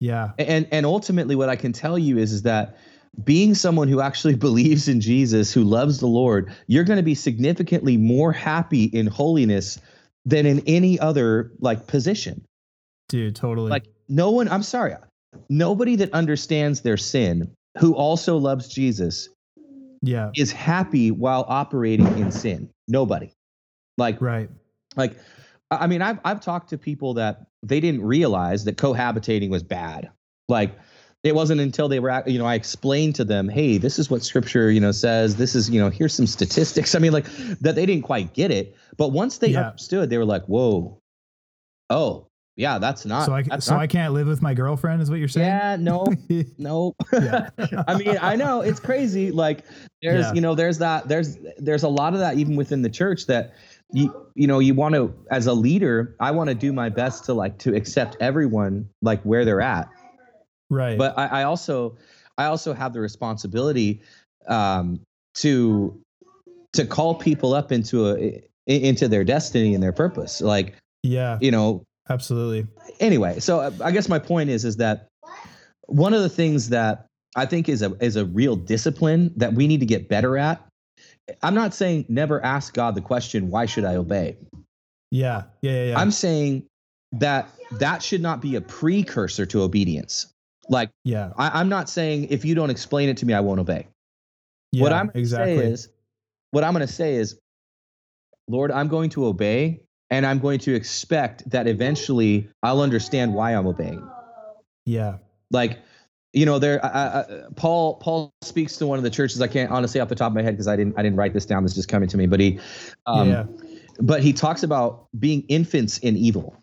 Yeah. And and ultimately, what I can tell you is is that being someone who actually believes in Jesus, who loves the Lord, you're going to be significantly more happy in holiness than in any other like position. Dude, totally. Like no one, I'm sorry, nobody that understands their sin who also loves Jesus yeah is happy while operating in sin. Nobody. Like right. Like I mean I've I've talked to people that they didn't realize that cohabitating was bad. Like it wasn't until they were you know i explained to them hey this is what scripture you know says this is you know here's some statistics i mean like that they didn't quite get it but once they yeah. understood they were like whoa oh yeah, that's not. so I so not, I can't live with my girlfriend, is what you're saying? Yeah, no, no. I mean, I know it's crazy. Like there's, Yeah. you know, there's that, there's, there's a lot of that even within the church that you, you know, you want to, as a leader, I want to do my best to like to accept everyone like where they're at. Right. But I, I also, I also have the responsibility um, to, to call people up into a into their destiny and their purpose. Like, yeah, you know, absolutely. anyway, so uh, I guess my point is is that one of the things that I think is a is a real discipline that we need to get better at. I'm not saying never ask God the question, why should I obey? Yeah, yeah, yeah. yeah. I'm saying that that should not be a precursor to obedience. Like yeah, I, I'm not saying if you don't explain it to me, I won't obey. yeah. what I'm exactly. is, what I'm going to say is, Lord, I'm going to obey, and I'm going to expect that eventually I'll understand why I'm obeying. yeah, like you know there I, I, paul paul speaks to one of the churches i can't honestly off the top of my head because i didn't i didn't write this down this is just coming to me but he um yeah, but he talks about being infants in evil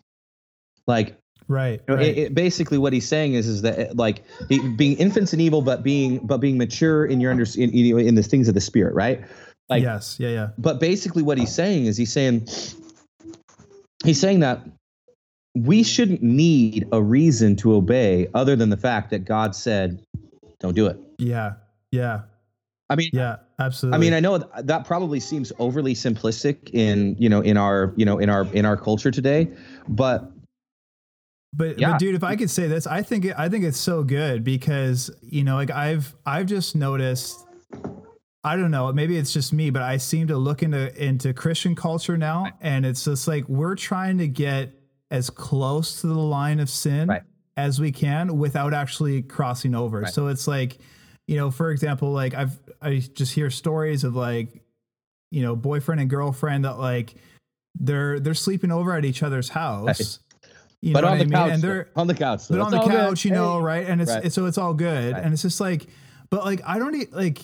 like right, you know, right. it, it- basically what he's saying is is that like being infants in evil but being but being mature in your under in, in, in the things of the spirit right like yes, yeah, yeah, but basically what he's saying is he's saying he's saying that we shouldn't need a reason to obey other than the fact that God said don't do it. yeah, yeah, I mean yeah. Absolutely. I mean I know that probably seems overly simplistic in you know in our you know in our in our culture today but But, Yeah. but dude, if I could say this, I think it, I think it's so good because you know, like I've I've just noticed. I don't know, maybe it's just me, but I seem to look into into Christian culture now, and it's just like we're trying to get as close to the line of sin Right. as we can without actually crossing over. Right. So it's like, you know, for example, like I've I just hear stories of like, you know, boyfriend and girlfriend that like they're they're sleeping over at each other's house. You but know on the I mean? couch And they're on the couch though. but on It's the all good. couch, you know, Hey. right? And it's, Right. it's so it's all good, Right. and it's just like, but like I don't e- like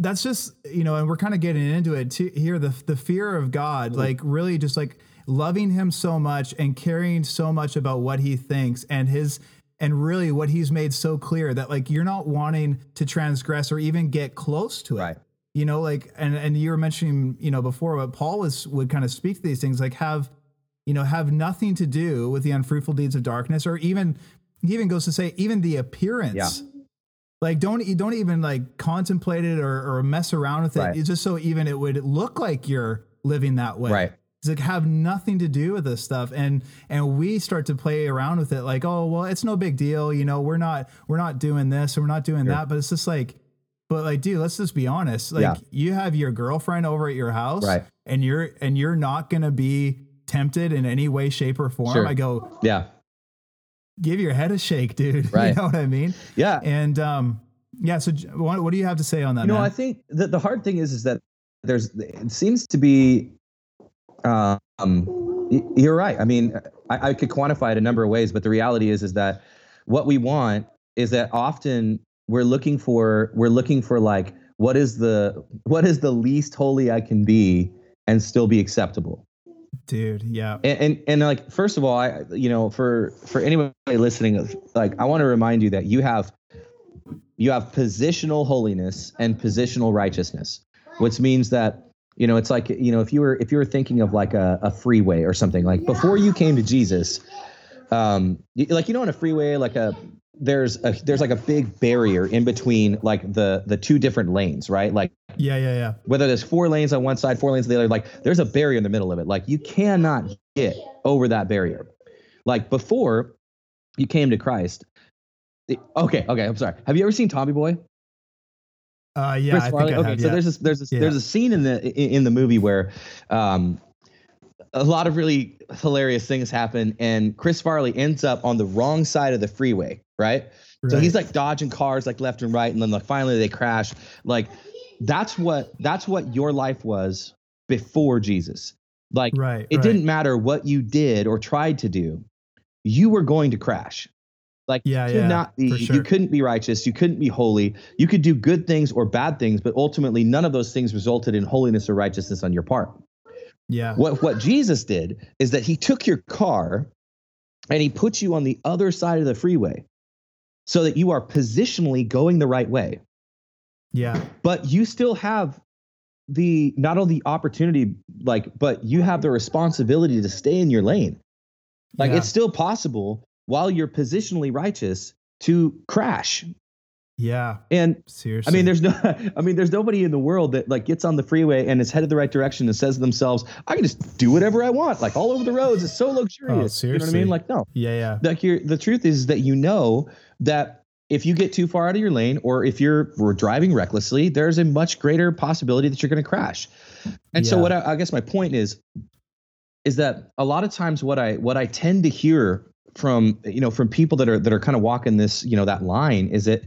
that's just you know, and we're kind of getting into it too, here. The the fear of God, Mm-hmm. like really just like loving Him so much and caring so much about what He thinks and His and really what He's made so clear that like you're not wanting to transgress or even get close to it Right. you know like and and you were mentioning you know before what paul was would kind of speak to these things like have you know have nothing to do with the unfruitful deeds of darkness or even he even goes to say even the appearance Yeah. like don't you don't even like contemplate it or, or mess around with it Right. It's just so even it would look like you're living that way Right. it's like have nothing to do with this stuff and and we start to play around with it like oh well it's no big deal you know we're not we're not doing this and we're not doing Sure. that but it's just like but like dude let's just be honest like Yeah. you have your girlfriend over at your house Right. and you're and you're not gonna be tempted in any way shape or form Sure. i go Yeah. give your head a shake dude Right. you know what i mean Yeah. and um yeah so what, what do you have to say on that you know. I think that the hard thing is, is that there's, it seems to be, um, you're right. I mean, I, I could quantify it a number of ways, but the reality is, is that what we want is that often we're looking for, we're looking for like, what is the, what is the least holy I can be and still be acceptable? Dude yeah. And, and and like first of all i you know for for anybody listening like i want to remind you that you have you have positional holiness and positional righteousness which means that you know it's like you know if you were if you were thinking of like a, a freeway or something like before you came to jesus um like you know on a freeway like a there's a there's like a big barrier in between like the the two different lanes right like yeah yeah yeah whether there's four lanes on one side, four lanes on the other, like there's a barrier in the middle of it. Like you cannot get over that barrier. Like before you came to Christ. it- okay, okay, I'm sorry. Have you ever seen Tommy Boy? uh yeah Chris i think Farley? I okay, have, so there's this there's this, Yeah. there's a scene in the in, in the movie where um a lot of really hilarious things happen and Chris Farley ends up on the wrong side of the freeway, right? So he's like dodging cars like left and right, and then like finally they crash. Like that's what that's what your life was before Jesus. Like right it right. didn't matter what you did or tried to do, you were going to crash. Like Yeah, you could yeah, not be, sure. you couldn't be righteous, you couldn't be holy. You could do good things or bad things, but ultimately none of those things resulted in holiness or righteousness on your part. Yeah What what Jesus did is that he took your car and he puts you on the other side of the freeway so that you are positionally going the right way. Yeah. But you still have the not only the opportunity like but you have the responsibility to stay in your lane. Like yeah. it's still possible while you're positionally righteous to crash. Yeah. And seriously. I mean there's no I mean there's nobody in the world that like gets on the freeway and is headed the right direction and says to themselves, I can just do whatever I want, like all over the roads. It's so oh, luxurious. Oh, seriously. You know what I mean? Like no. Yeah, yeah. Like you're the truth is that you know that if you get too far out of your lane or if you're driving recklessly, there's a much greater possibility that you're going to crash. And Yeah. so what I, I guess my point is is that a lot of times what I what I tend to hear from you know from people that are that are kind of walking this you know that line is that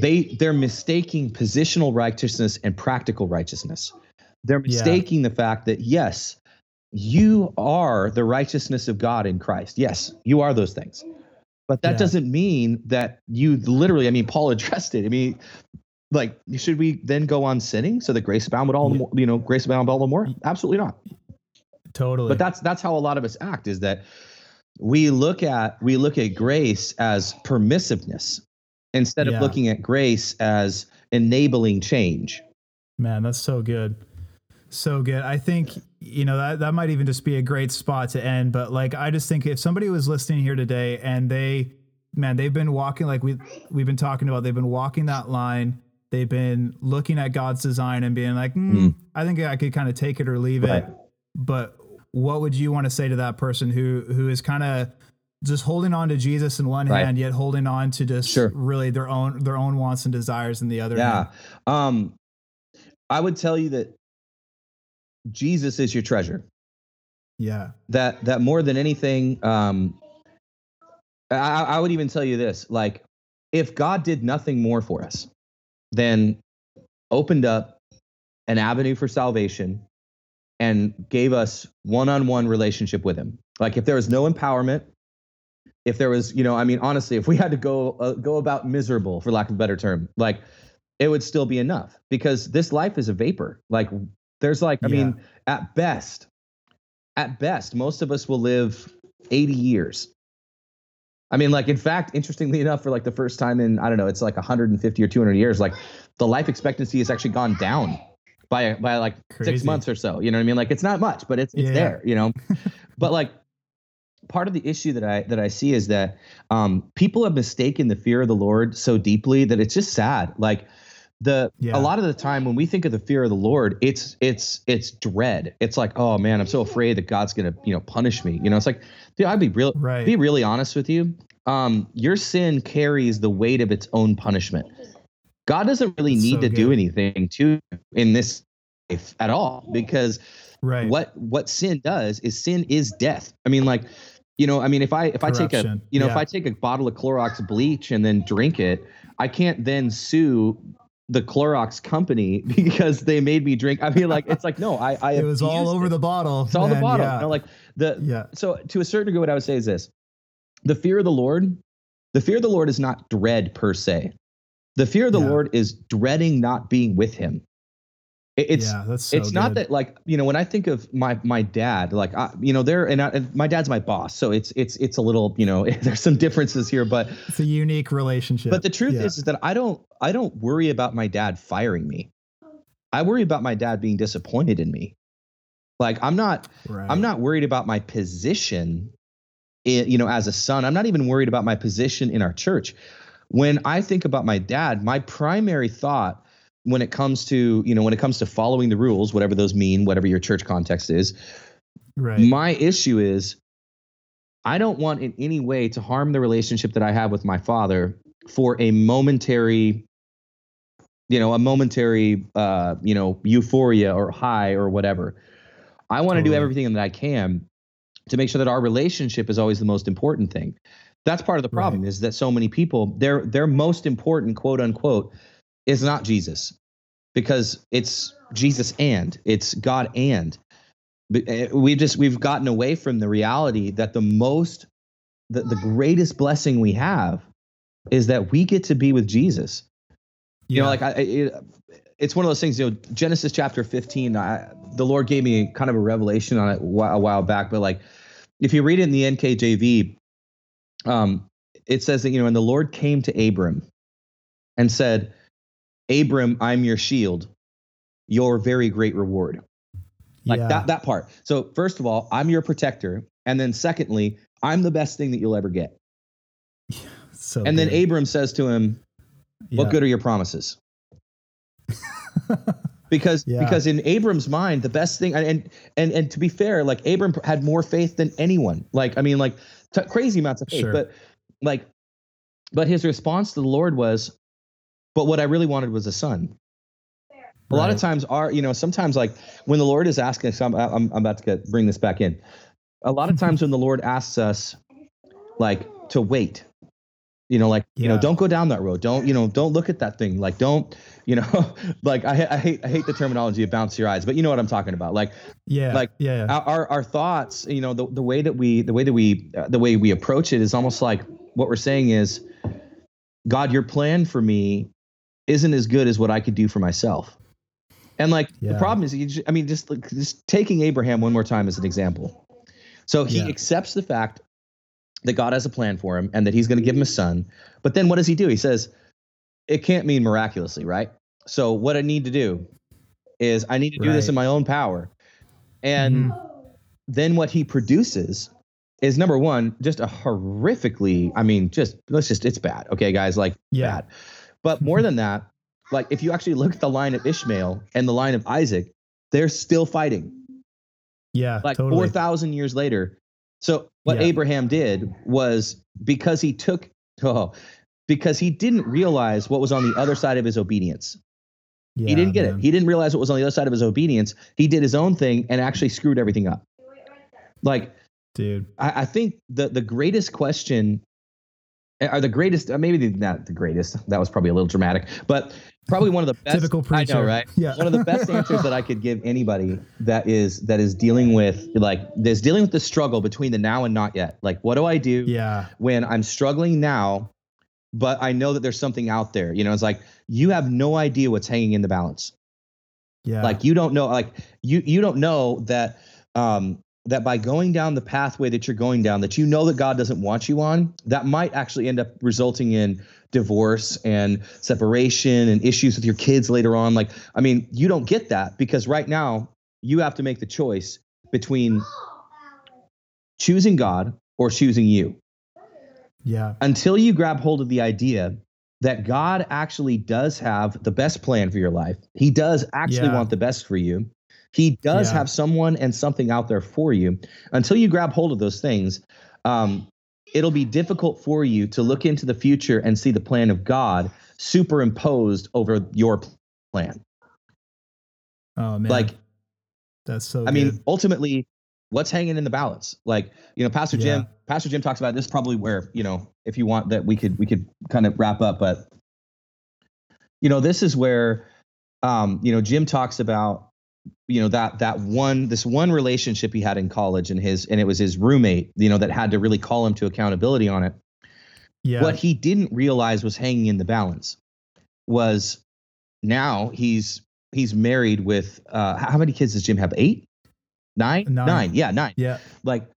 they they're mistaking positional righteousness and practical righteousness. They're Yeah. mistaking the fact that yes, you are the righteousness of God in Christ. Yes, you are those things. But that Yeah. doesn't mean that you literally, I mean, Paul addressed it. I mean, like, should we then go on sinning so that grace abound would all the more, you know, grace abound all the more? Absolutely not. Totally. But that's that's how a lot of us act is that we look at we look at grace as permissiveness instead Yeah. of looking at grace as enabling change. Man, that's so good. So good. I think, you know, that, that might even just be a great spot to end. But like, I just think if somebody was listening here today and they, man, they've been walking, like we, we've been talking about, they've been walking that line. They've been looking at God's design and being like, hmm, I think I could kind of take it or leave Right. it. But what would you want to say to that person who, who is kind of just holding on to Jesus in one Right. hand, yet holding on to just Sure. really their own, their own wants and desires in the other Yeah. Um I would tell you that Jesus is your treasure. Yeah. that that more than anything um I, I would even tell you this like if god did nothing more for us than opened up an avenue for salvation and gave us one-on-one relationship with him like if there was no empowerment if there was you know i mean honestly if we had to go uh, go about miserable for lack of a better term like it would still be enough because this life is a vapor like there's like i Yeah. mean at best at best, most of us will live 80 years. I mean, like, in fact, interestingly enough, for like the first time in, I don't know, it's like 150 or 200 years, like the life expectancy has actually gone down by, by like six months or so. You know what I mean? Like, it's not much, but it's, it's Yeah. there, you know? but like, part of the issue that I, that I see is that um, people have mistaken the fear of the Lord so deeply that it's just sad. Like, the Yeah. a lot of the time when we think of the fear of the Lord, it's it's it's dread. It's like, oh man, I'm so afraid that God's gonna you know punish me. You know, it's like, dude, I'd be real Right. be really honest with you. Um, your sin carries the weight of its own punishment. God doesn't really need so to do anything to in this life at all because Right. what what sin does is sin is death. I mean, like, you know, I mean, if I if I take a you know if I take a bottle of Clorox bleach and then drink it, I can't then sue the Clorox company because they made me drink. I mean, like, it's like no, I I it was all over it. the bottle. It's all the bottle. Yeah. You know, like the yeah. so to a certain degree, what I would say is this: the fear of the Lord, the fear of the Lord is not dread per se. The fear of the Yeah. Lord is dreading not being with Him. It- it's yeah, that's so it's not that like you know when I think of my my dad like I, you know there and, and my dad's my boss so it's it's it's a little you know there's some differences here but it's a unique relationship. but the truth Yeah. is is that I don't I don't worry about my dad firing me. I worry about my dad being disappointed in me. Like I'm not right. I'm not worried about my position in, you know as a son. I'm not even worried about my position in our church. When I think about my dad, my primary thought when it comes to, you know, when it comes to following the rules, whatever those mean, whatever your church context is, right. my issue is I don't want in any way to harm the relationship that I have with my father for a momentary, you know, a momentary, uh, you know, euphoria or high or whatever. I want to do everything that I can to make sure that our relationship is always the most important thing. That's part of the problem is that so many people their their most important quote unquote is not Jesus because it's Jesus and it's God and uh, we've just we've gotten away from the reality that the most the, the greatest blessing we have is that we get to be with Jesus. You know, like I, it, it's one of those things. You know, Genesis chapter fifteen. I, the Lord gave me kind of a revelation on it a while back, but like, if you read it in the NKJV, um, it says that you know, and the Lord came to Abram and said, "Abram, I'm your shield, your very great reward." Like Yeah. that that part. So first of all, I'm your protector, and then secondly, I'm the best thing that you'll ever get. So and then. Abram says to him, "What Yeah. good are your promises?" because Yeah. because in Abram's mind, the best thing and and and to be fair, like Abram had more faith than anyone. Like I mean, like t- crazy amounts of faith. Sure. But like, but his response to the Lord was, "But what I really wanted was a son." A lot of times, our you know sometimes like when the Lord is asking us, I'm I'm, I'm about to get, bring this back in. A lot of times when the Lord asks us, like to wait, you know, like you know, don't go down that road. Don't you know? Don't look at that thing. Like don't you know? like I, I hate I hate the terminology of bounce your eyes, but you know what I'm talking about. Like yeah, like, yeah, yeah. our our, our thoughts, you know, the, the way that we the way that we uh, the way we approach it is almost like what we're saying is, God, your plan for me isn't as good as what I could do for myself. And like the problem is, you ju- I mean, just like, just taking Abraham one more time as an example. So he Yeah. accepts the fact that God has a plan for him and that he's going to give him a son. But then what does he do? He says, it can't mean miraculously, right? So what I need to do is I need to do this in my own power. And Mhm. then what he produces is number one, just a horrifically, I mean, just let's just it's bad. Okay, guys, like Yeah. bad. But more than that, like if you actually look at the line of Ishmael and the line of Isaac, they're still fighting. yeah, Like totally. four thousand years later. So what Yeah. Abraham did was because he took oh, because he didn't realize what was on the other side of his obedience. yeah, he didn't get man. it. He didn't realize what was on the other side of his obedience. He did his own thing and actually screwed everything up. Like dude. I, I think the the greatest question, or the greatest, uh, maybe not the greatest. That was probably a little dramatic, but probably one of the best. Typical I preacher. know, right? Yeah. One of the best answers that I could give anybody that is that is dealing with like this dealing with the struggle between the now and not yet. Like, what do I do Yeah, when I'm struggling now, but I know that there's something out there? You know, it's like you have no idea what's hanging in the balance yeah. like you don't know like you you don't know that um that by going down the pathway that you're going down that you know that god doesn't want you on that might actually end up resulting in divorce and separation and issues with your kids later on like i mean you don't get that because right now you have to make the choice between choosing god or choosing you yeah, until you grab hold of the idea that God actually does have the best plan for your life. He does actually Yeah. want the best for you. He does Yeah. have someone and something out there for you. Until you grab hold of those things, um, it'll be difficult for you to look into the future and see the plan of God superimposed over your plan. Oh man, Like, that's so. I mean, good. ultimately, what's hanging in the balance? Like, you know, Pastor Jim, Yeah. Pastor Jim talks about this. Probably where you know, if you want that, we could we could kind of wrap up. But you know, this is where, um, you know, Jim talks about, you know, that that one this one relationship he had in college, and his and it was his roommate, you know, that had to really call him to accountability on it. yeah, What he didn't realize was hanging in the balance was now he's he's married with uh how many kids does Jim have? Eight? Nine? Nine. Yeah, nine. yeah, Like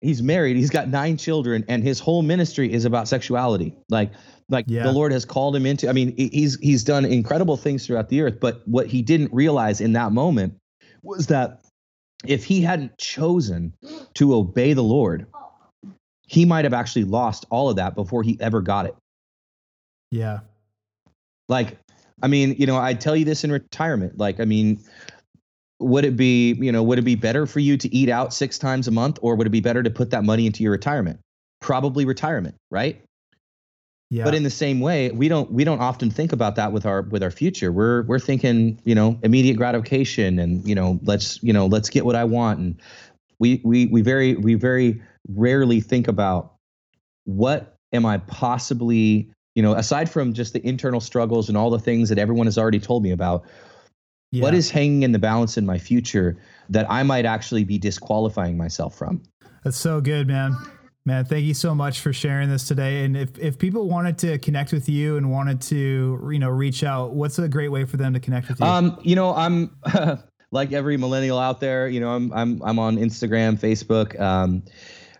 he's married, he's got nine children, and his whole ministry is about sexuality. Like like Yeah. the Lord has called him into I mean, he's he's done incredible things throughout the earth, but what he didn't realize in that moment was that if he hadn't chosen to obey the Lord, he might have actually lost all of that before he ever got it. yeah, Like, I mean, you know, I tell you this in retirement. Like, I mean, would it be, you know, would it be better for you to eat out six times a month, or would it be better to put that money into your retirement? Probably retirement, right? yeah. But in the same way, we don't we don't often think about that with our with our future. We're we're thinking, you know, immediate gratification and you know, let's you know, let's get what I want. And we we we very we very rarely think about what am I possibly, you know, aside from just the internal struggles and all the things that everyone has already told me about, yeah. what is hanging in the balance in my future that I might actually be disqualifying myself from? That's so good, man. Man, thank you so much for sharing this today. And if, if people wanted to connect with you and wanted to, you know, reach out, what's a great way for them to connect with you? Um, you know, I'm like every millennial out there. You know, I'm I'm I'm on Instagram, Facebook. Um,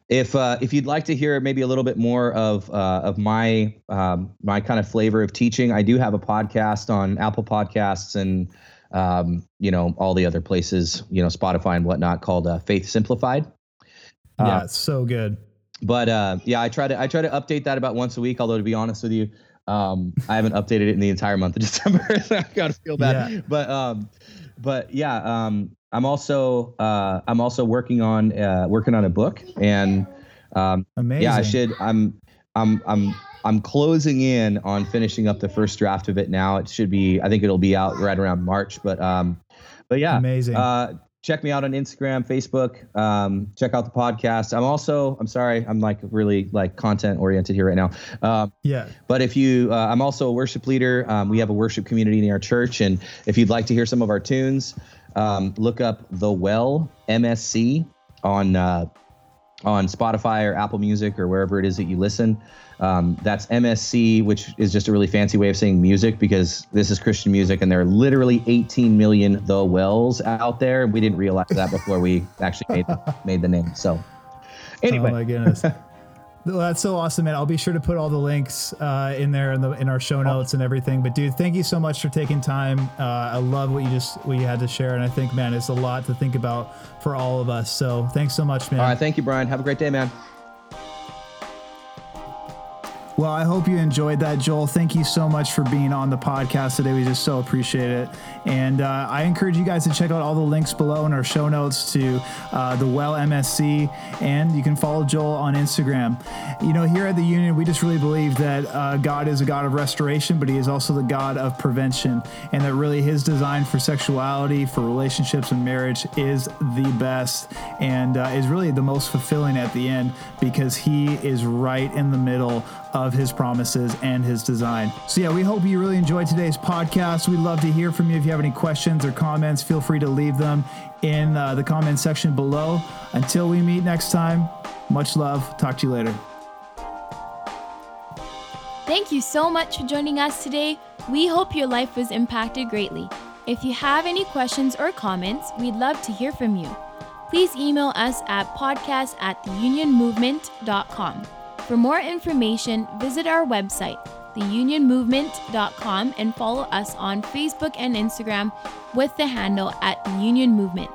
if uh, if you'd like to hear maybe a little bit more of uh, of my um, my kind of flavor of teaching, I do have a podcast on Apple Podcasts and um, you know all the other places, you know Spotify and whatnot, called uh, Faith Simplified. Yeah, uh, it's so good. But uh, yeah, I try to I try to update that about once a week. Although to be honest with you, um, I haven't updated it in the entire month of December. so I gotta feel bad. Yeah. But um, but yeah, um, I'm also uh, I'm also working on uh, working on a book, and um, Amazing. yeah, I should. I'm I'm I'm I'm closing in on finishing up the first draft of it now. It should be. I think it'll be out right around March. But um, but yeah, amazing. Uh, check me out on Instagram, Facebook. Um, check out the podcast. I'm also, I'm sorry, I'm like really like content oriented here right now. Um, yeah. But if you, uh, I'm also a worship leader. Um, we have a worship community in our church, and if you'd like to hear some of our tunes, um, look up the Well MSC on uh, on Spotify or Apple Music or wherever it is that you listen. Um, that's MSC, which is just a really fancy way of saying music because this is Christian music, and there are literally 18 million The Wells out there. We didn't realize that before we actually made made the name. So, anyway. Oh my goodness. That's so awesome, man. I'll be sure to put all the links uh, in there in the in our show notes and everything. But dude, thank you so much for taking time. Uh, I love what you just what you had to share, and I think, man, it's a lot to think about for all of us. So thanks so much, man. All right, thank you, Bryan. Have a great day, man. Well, I hope you enjoyed that, Joel. Thank you so much for being on the podcast today. We just so appreciate it. And uh, I encourage you guys to check out all the links below in our show notes to uh, the Well MSC, and you can follow Joel on Instagram. You know, here at the Union, we just really believe that uh, God is a God of restoration, but He is also the God of prevention, and that really His design for sexuality, for relationships, and marriage is the best and uh, is really the most fulfilling at the end because He is right in the middle of his promises and his design. So, yeah, we hope you really enjoyed today's podcast. We'd love to hear from you if you. You have any questions or comments, feel free to leave them in uh, the comment section below. Until we meet next time, much love. Talk to you later. Thank you so much for joining us today. We hope your life was impacted greatly. If you have any questions or comments, we'd love to hear from you. Please email us at podcast at theunionmovement.com. For more information, visit our website, theunionmovement.com, and follow us on Facebook and Instagram with the handle at Union Movement.